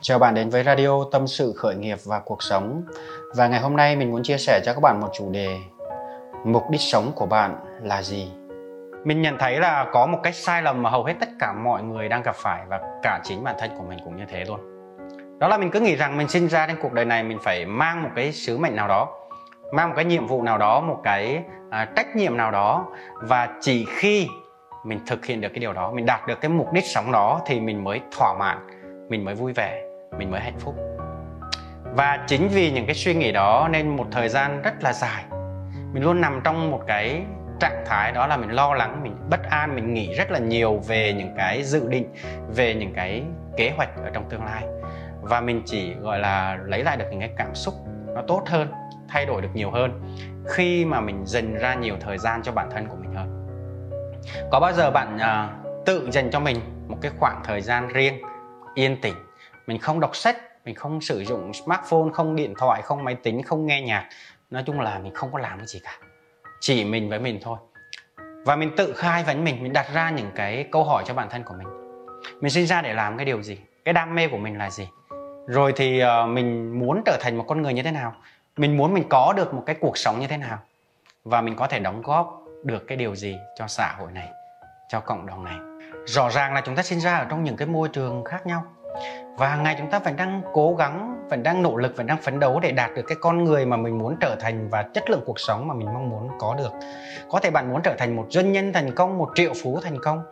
Chào bạn đến với radio Tâm sự khởi nghiệp và cuộc sống. Và ngày hôm nay mình muốn chia sẻ cho các bạn một chủ đề Mục đích sống của bạn là gì? Mình nhận thấy là có một cách sai lầm mà hầu hết tất cả mọi người đang gặp phải và cả chính bản thân của mình cũng như thế luôn. Đó là mình cứ nghĩ rằng mình sinh ra trên cuộc đời này mình phải mang một cái sứ mệnh nào đó, mang một cái nhiệm vụ nào đó, một cái à, trách nhiệm nào đó và chỉ khi mình thực hiện được cái điều đó, mình đạt được cái mục đích sống đó thì mình mới thỏa mãn, mình mới vui vẻ mình mới hạnh phúc. Và chính vì những cái suy nghĩ đó nên một thời gian rất là dài mình luôn nằm trong một cái trạng thái đó là mình lo lắng mình bất an mình nghĩ rất là nhiều về những cái dự định về những cái kế hoạch ở trong tương lai. Và mình chỉ gọi là lấy lại được những cái cảm xúc nó tốt hơn thay đổi được nhiều hơn khi mà mình dành ra nhiều thời gian cho bản thân của mình hơn. Có bao giờ bạn uh, tự dành cho mình một cái khoảng thời gian riêng yên tĩnh mình không đọc sách mình không sử dụng smartphone không điện thoại không máy tính không nghe nhạc. Nói chung là mình không có làm cái gì cả. Chỉ mình với mình thôi. Và mình tự khai vấn mình mình đặt ra những cái câu hỏi cho bản thân của mình. Mình sinh ra để làm cái điều gì? Cái đam mê của mình là gì? Rồi thì uh, mình muốn trở thành một con người như thế nào? Mình muốn mình có được một cái cuộc sống như thế nào? Và mình có thể đóng góp được cái điều gì cho xã hội này cho cộng đồng này? Rõ ràng là chúng ta sinh ra ở trong những cái môi trường khác nhau và hàng ngày chúng ta vẫn đang cố gắng, vẫn đang nỗ lực, vẫn đang phấn đấu để đạt được cái con người mà mình muốn trở thành và chất lượng cuộc sống mà mình mong muốn có được. Có thể bạn muốn trở thành một doanh nhân thành công, một triệu phú thành công.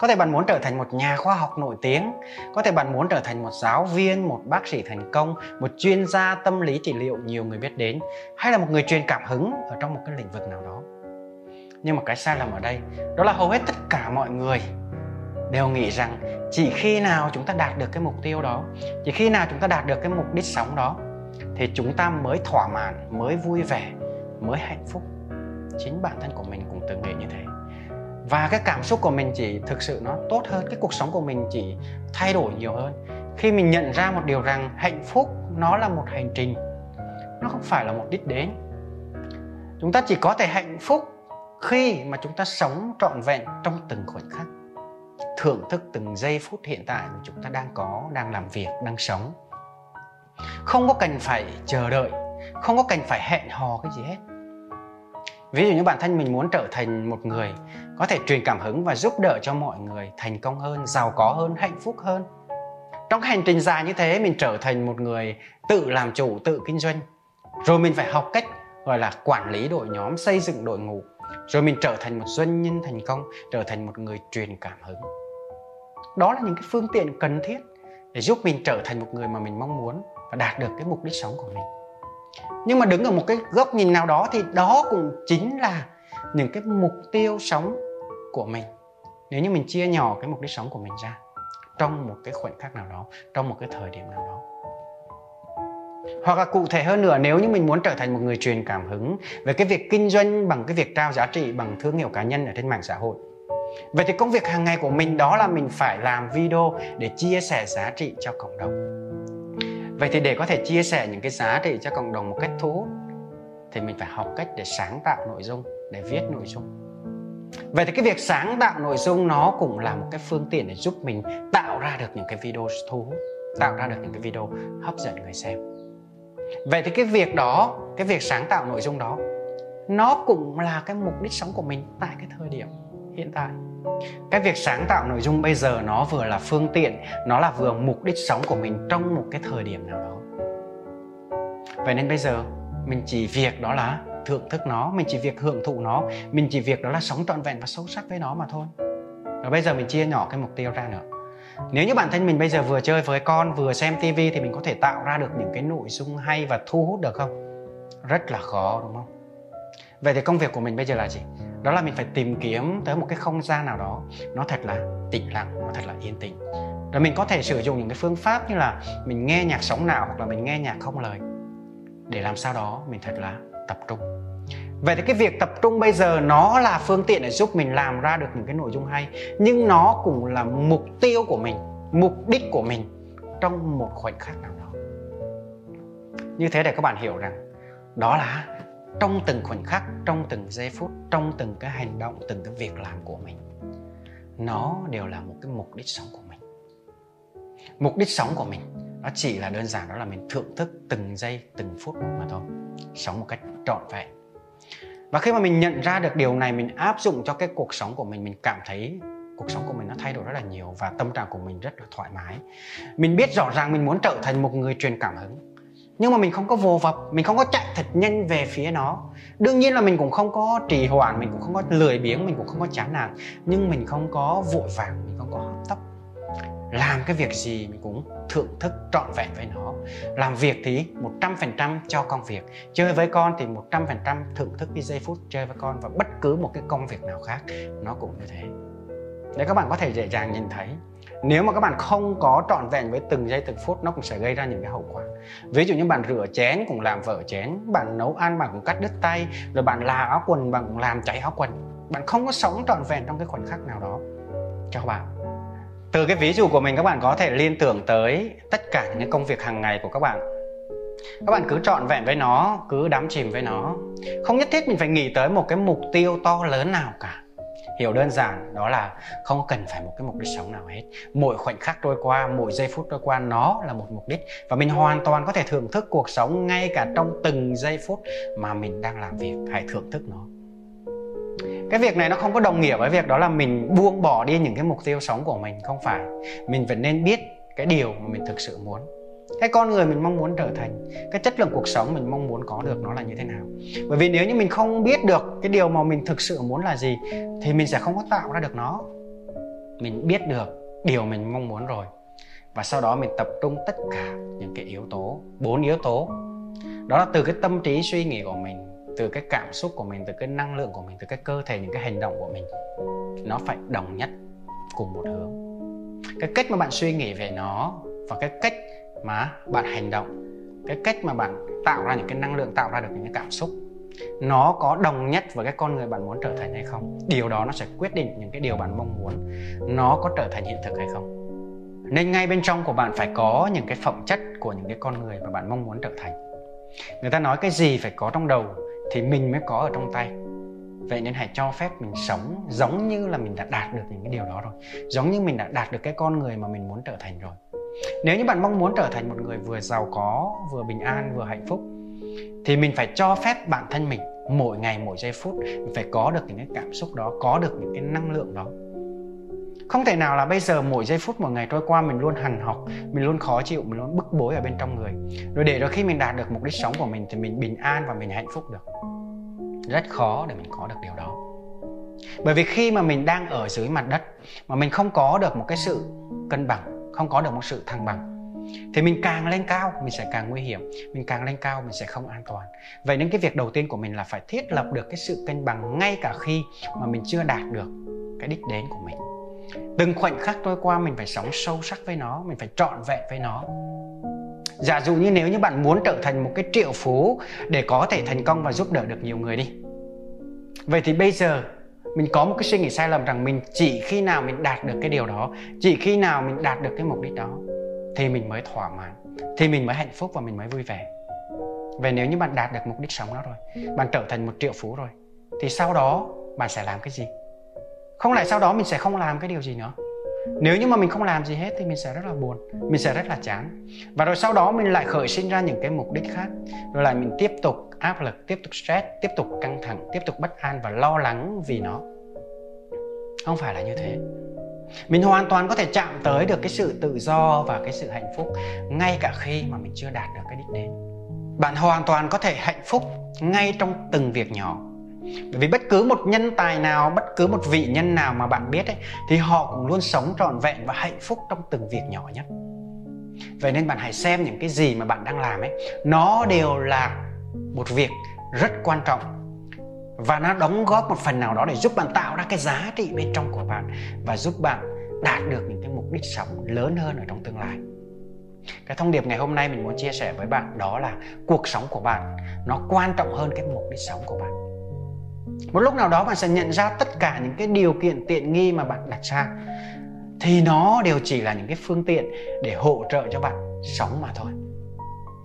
Có thể bạn muốn trở thành một nhà khoa học nổi tiếng. Có thể bạn muốn trở thành một giáo viên, một bác sĩ thành công, một chuyên gia tâm lý trị liệu nhiều người biết đến, hay là một người truyền cảm hứng ở trong một cái lĩnh vực nào đó. Nhưng mà cái sai lầm ở đây, đó là hầu hết tất cả mọi người đều nghĩ rằng chỉ khi nào chúng ta đạt được cái mục tiêu đó, chỉ khi nào chúng ta đạt được cái mục đích sống đó, thì chúng ta mới thỏa mãn, mới vui vẻ, mới hạnh phúc. Chính bản thân của mình cũng từng nghĩ như thế. Và cái cảm xúc của mình chỉ thực sự nó tốt hơn, cái cuộc sống của mình chỉ thay đổi nhiều hơn. Khi mình nhận ra một điều rằng hạnh phúc nó là một hành trình, nó không phải là một đích đến. Chúng ta chỉ có thể hạnh phúc khi mà chúng ta sống trọn vẹn trong từng khoảnh khắc thưởng thức từng giây phút hiện tại mà chúng ta đang có, đang làm việc, đang sống. Không có cần phải chờ đợi, không có cần phải hẹn hò cái gì hết. Ví dụ như bản thân mình muốn trở thành một người có thể truyền cảm hứng và giúp đỡ cho mọi người thành công hơn, giàu có hơn, hạnh phúc hơn. Trong hành trình dài như thế, mình trở thành một người tự làm chủ, tự kinh doanh. Rồi mình phải học cách, gọi là, quản lý đội nhóm, xây dựng đội ngũ rồi mình trở thành một doanh nhân thành công, trở thành một người truyền cảm hứng. Đó là những cái phương tiện cần thiết để giúp mình trở thành một người mà mình mong muốn và đạt được cái mục đích sống của mình. Nhưng mà đứng ở một cái góc nhìn nào đó thì đó cũng chính là những cái mục tiêu sống của mình. Nếu như mình chia nhỏ cái mục đích sống của mình ra trong một cái khoảnh khắc nào đó, trong một cái thời điểm nào đó hoặc là cụ thể hơn nữa, nếu như mình muốn trở thành một người truyền cảm hứng về cái việc kinh doanh bằng cái việc trao giá trị bằng thương hiệu cá nhân ở trên mạng xã hội. Vậy thì công việc hàng ngày của mình đó là mình phải làm video để chia sẻ giá trị cho cộng đồng. Vậy thì để có thể chia sẻ những cái giá trị cho cộng đồng một cách thu hút, thì mình phải học cách để sáng tạo nội dung, để viết nội dung. Vậy thì cái việc sáng tạo nội dung nó cũng là một cái phương tiện để giúp mình tạo ra được những cái video thu hút, tạo ra được những cái video hấp dẫn người xem vậy thì cái việc đó, cái việc sáng tạo nội dung đó, nó cũng là cái mục đích sống của mình tại cái thời điểm hiện tại. Cái việc sáng tạo nội dung bây giờ nó vừa là phương tiện, nó là vừa mục đích sống của mình trong một cái thời điểm nào đó. Vậy nên bây giờ, mình chỉ việc đó là thưởng thức nó, mình chỉ việc hưởng thụ nó, mình chỉ việc đó là sống trọn vẹn và sâu sắc với nó mà thôi. Và bây giờ mình chia nhỏ cái mục tiêu ra nữa nếu như bản thân mình bây giờ vừa chơi với con, vừa xem tivi thì mình có thể tạo ra được những cái nội dung hay và thu hút được không? Rất là khó, đúng không? Vậy thì công việc của mình bây giờ là gì? Đó là mình phải tìm kiếm tới một cái không gian nào đó nó thật là tĩnh lặng, nó thật là yên tĩnh. Rồi mình có thể sử dụng những cái phương pháp như là mình nghe nhạc sống nào hoặc là mình nghe nhạc không lời để làm sao đó mình thật là tập trung vậy thì cái việc tập trung bây giờ nó là phương tiện để giúp mình làm ra được những cái nội dung hay, nhưng nó cũng là mục tiêu của mình, mục đích của mình trong một khoảnh khắc nào đó. Như thế để các bạn hiểu rằng, đó là trong từng khoảnh khắc, trong từng giây phút, trong từng cái hành động, từng cái việc làm của mình, nó đều là một cái mục đích sống của mình. Mục đích sống của mình, nó chỉ là đơn giản, đó là mình thưởng thức từng giây, từng phút mà thôi, sống một cách trọn vẹn và khi mà mình nhận ra được điều này, mình áp dụng cho cái cuộc sống của mình mình cảm thấy cuộc sống của mình nó thay đổi rất là nhiều và tâm trạng của mình rất là thoải mái. Mình biết rõ ràng mình muốn trở thành một người truyền cảm hứng, nhưng mà mình không có vô vập, mình không có chạy thật nhanh về phía nó. Đương nhiên là mình cũng không có trì hoãn, mình cũng không có lười biếng, mình cũng không có chán nản, nhưng mình không có vội vàng, mình không có hấp tấp làm cái việc gì mình cũng thưởng thức trọn vẹn với nó. Làm việc thì 100% cho công việc, chơi với con thì 100% thưởng thức cái giây phút chơi với con và bất cứ một cái công việc nào khác, nó cũng như thế. Để các bạn có thể dễ dàng nhìn thấy, nếu mà các bạn không có trọn vẹn với từng giây, từng phút, nó cũng sẽ gây ra những cái hậu quả. Ví dụ như bạn rửa chén cũng làm vỡ chén, bạn nấu ăn, bạn cũng cắt đứt tay, rồi bạn là áo quần, bạn cũng làm cháy áo quần. Bạn không có sống trọn vẹn trong cái khoảnh khắc nào đó. Cho các bạn từ cái ví dụ của mình, các bạn có thể liên tưởng tới tất cả những công việc hàng ngày của các bạn. Các bạn cứ trọn vẹn với nó, cứ đắm chìm với nó. Không nhất thiết mình phải nghĩ tới một cái mục tiêu to lớn nào cả. Hiểu đơn giản, đó là không cần phải một cái mục đích sống nào hết. Mỗi khoảnh khắc trôi qua, mỗi giây phút trôi qua, nó là một mục đích. Và mình hoàn toàn có thể thưởng thức cuộc sống ngay cả trong từng giây phút mà mình đang làm việc. Hãy thưởng thức nó cái việc này nó không có đồng nghĩa với việc đó là mình buông bỏ đi những cái mục tiêu sống của mình, không phải. Mình vẫn nên biết cái điều mà mình thực sự muốn. Cái con người mình mong muốn trở thành, cái chất lượng cuộc sống mình mong muốn có được nó là như thế nào. Bởi vì nếu như mình không biết được cái điều mà mình thực sự muốn là gì, thì mình sẽ không có tạo ra được nó. Mình biết được điều mình mong muốn rồi, và sau đó mình tập trung tất cả những cái yếu tố, bốn yếu tố. Đó là từ cái tâm trí suy nghĩ của mình từ cái cảm xúc của mình, từ cái năng lượng của mình, từ cái cơ thể, những cái hành động của mình, nó phải đồng nhất cùng một hướng. Cái cách mà bạn suy nghĩ về nó và cái cách mà bạn hành động, cái cách mà bạn tạo ra những cái năng lượng, tạo ra được những cái cảm xúc, nó có đồng nhất với cái con người bạn muốn trở thành hay không? Điều đó nó sẽ quyết định những cái điều bạn mong muốn nó có trở thành hiện thực hay không. Nên ngay bên trong của bạn phải có những cái phẩm chất của những cái con người mà bạn mong muốn trở thành. Người ta nói cái gì phải có trong đầu thì mình mới có ở trong tay. Vậy nên hãy cho phép mình sống giống như là mình đã đạt được những cái điều đó rồi. Giống như mình đã đạt được cái con người mà mình muốn trở thành rồi. Nếu như bạn mong muốn trở thành một người vừa giàu có, vừa bình an, vừa hạnh phúc, thì mình phải cho phép bản thân mình mỗi ngày, mỗi giây phút mình phải có được những cái cảm xúc đó, có được những cái năng lượng đó không thể nào là bây giờ mỗi giây phút một ngày trôi qua mình luôn hằn học, mình luôn khó chịu, mình luôn bức bối ở bên trong người. Rồi để rồi khi mình đạt được mục đích sống của mình thì mình bình an và mình hạnh phúc được. Rất khó để mình có được điều đó. Bởi vì khi mà mình đang ở dưới mặt đất mà mình không có được một cái sự cân bằng, không có được một sự thăng bằng, thì mình càng lên cao, mình sẽ càng nguy hiểm, mình càng lên cao, mình sẽ không an toàn. Vậy nên cái việc đầu tiên của mình là phải thiết lập được cái sự cân bằng ngay cả khi mà mình chưa đạt được cái đích đến của mình từng khoảnh khắc trôi qua mình phải sống sâu sắc với nó, mình phải trọn vẹn với nó. Giả dụ như nếu như bạn muốn trở thành một cái triệu phú để có thể thành công và giúp đỡ được nhiều người đi. Vậy thì bây giờ mình có một cái suy nghĩ sai lầm rằng mình chỉ khi nào mình đạt được cái điều đó, chỉ khi nào mình đạt được cái mục đích đó, thì mình mới thỏa mãn, thì mình mới hạnh phúc và mình mới vui vẻ. Vậy nếu như bạn đạt được mục đích sống đó rồi, bạn trở thành một triệu phú rồi, thì sau đó bạn sẽ làm cái gì? Không lại sau đó mình sẽ không làm cái điều gì nữa? Nếu như mà mình không làm gì hết thì mình sẽ rất là buồn, mình sẽ rất là chán. Và rồi sau đó mình lại khởi sinh ra những cái mục đích khác. Rồi lại mình tiếp tục áp lực, tiếp tục stress, tiếp tục căng thẳng, tiếp tục bất an và lo lắng vì nó. Không phải là như thế. Mình hoàn toàn có thể chạm tới được cái sự tự do và cái sự hạnh phúc ngay cả khi mà mình chưa đạt được cái đích đến. Bạn hoàn toàn có thể hạnh phúc ngay trong từng việc nhỏ bởi vì bất cứ một nhân tài nào, bất cứ một vị nhân nào mà bạn biết ấy, thì họ cũng luôn sống trọn vẹn và hạnh phúc trong từng việc nhỏ nhất. Vậy nên bạn hãy xem những cái gì mà bạn đang làm ấy, nó đều là một việc rất quan trọng và nó đóng góp một phần nào đó để giúp bạn tạo ra cái giá trị bên trong của bạn và giúp bạn đạt được những cái mục đích sống lớn hơn ở trong tương lai. Cái thông điệp ngày hôm nay mình muốn chia sẻ với bạn đó là cuộc sống của bạn nó quan trọng hơn cái mục đích sống của bạn một lúc nào đó bạn sẽ nhận ra tất cả những cái điều kiện tiện nghi mà bạn đặt ra. Thì nó đều chỉ là những cái phương tiện để hỗ trợ cho bạn sống mà thôi.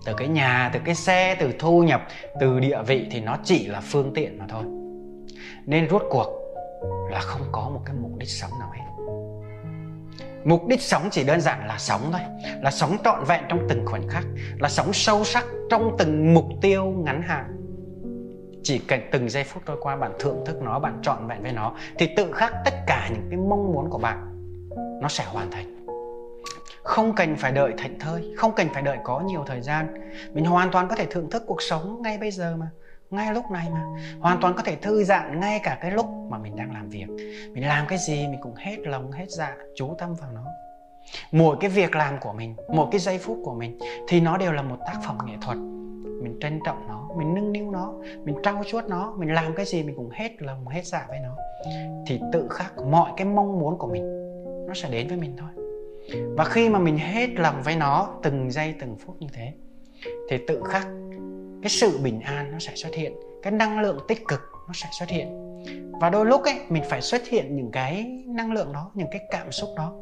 Từ cái nhà, từ cái xe, từ thu nhập, từ địa vị thì nó chỉ là phương tiện mà thôi. Nên rốt cuộc là không có một cái mục đích sống nào hết. Mục đích sống chỉ đơn giản là sống thôi, là sống trọn vẹn trong từng khoảnh khắc, là sống sâu sắc trong từng mục tiêu ngắn hạn chỉ cần từng giây phút trôi qua, bạn thưởng thức nó, bạn trọn vẹn với nó, thì tự khắc tất cả những cái mong muốn của bạn, nó sẽ hoàn thành. Không cần phải đợi thảnh thơi, không cần phải đợi có nhiều thời gian. Mình hoàn toàn có thể thưởng thức cuộc sống ngay bây giờ mà, ngay lúc này mà. Hoàn toàn có thể thư giãn ngay cả cái lúc mà mình đang làm việc. Mình làm cái gì mình cũng hết lòng, hết dạ chú tâm vào nó. Mỗi cái việc làm của mình, mỗi cái giây phút của mình thì nó đều là một tác phẩm nghệ thuật. Mình trân trọng nó mình nâng niu nó, mình trau chuốt nó, mình làm cái gì mình cũng hết lòng, hết dạ với nó. Thì tự khắc mọi cái mong muốn của mình nó sẽ đến với mình thôi. Và khi mà mình hết lòng với nó từng giây, từng phút như thế, thì tự khắc cái sự bình an nó sẽ xuất hiện, cái năng lượng tích cực nó sẽ xuất hiện. Và đôi lúc ấy, mình phải xuất hiện những cái năng lượng đó, những cái cảm xúc đó,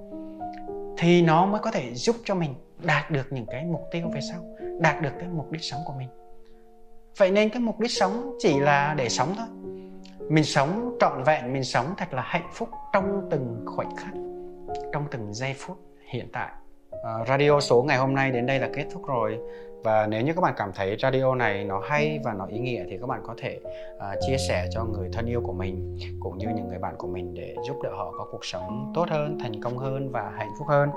thì nó mới có thể giúp cho mình đạt được những cái mục tiêu về sau, đạt được cái mục đích sống của mình vậy nên cái mục đích sống chỉ là để sống thôi. Mình sống trọn vẹn mình sống thật là hạnh phúc trong từng khoảnh khắc trong từng giây phút hiện tại. À, radio số ngày hôm nay đến đây là kết thúc rồi. Và nếu như các bạn cảm thấy radio này nó hay và nó ý nghĩa thì các bạn có thể uh, chia sẻ cho người thân yêu của mình cũng như những người bạn của mình để giúp đỡ họ có cuộc sống tốt hơn thành công hơn và hạnh phúc hơn.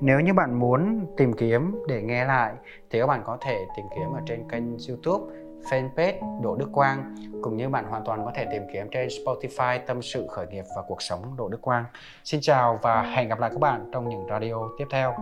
Nếu như bạn muốn tìm kiếm để nghe lại thì các bạn có thể tìm kiếm ở trên kênh youtube fanpage Đỗ Đức Quang, cũng như bạn hoàn toàn có thể tìm kiếm trên Spotify Tâm sự khởi nghiệp và cuộc sống Đỗ Đức Quang. Xin chào và hẹn gặp lại các bạn trong những radio tiếp theo.